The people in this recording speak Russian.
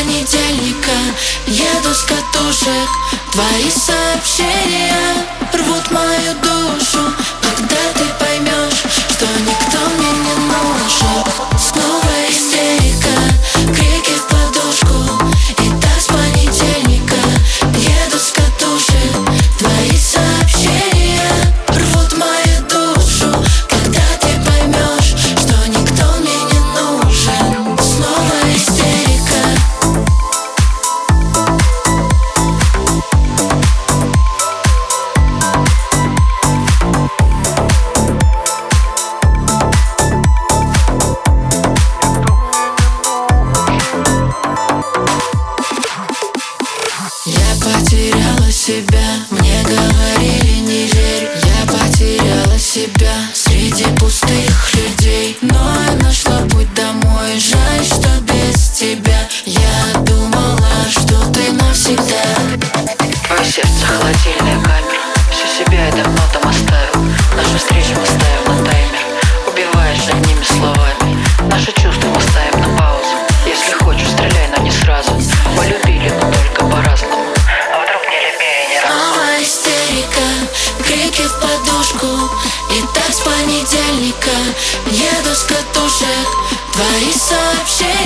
понедельника. Еду с катушек Твои сообщения. Говорили не верь, я потеряла себя Среди пустых подушку. И так с понедельника Еду с катушек Твои сообщения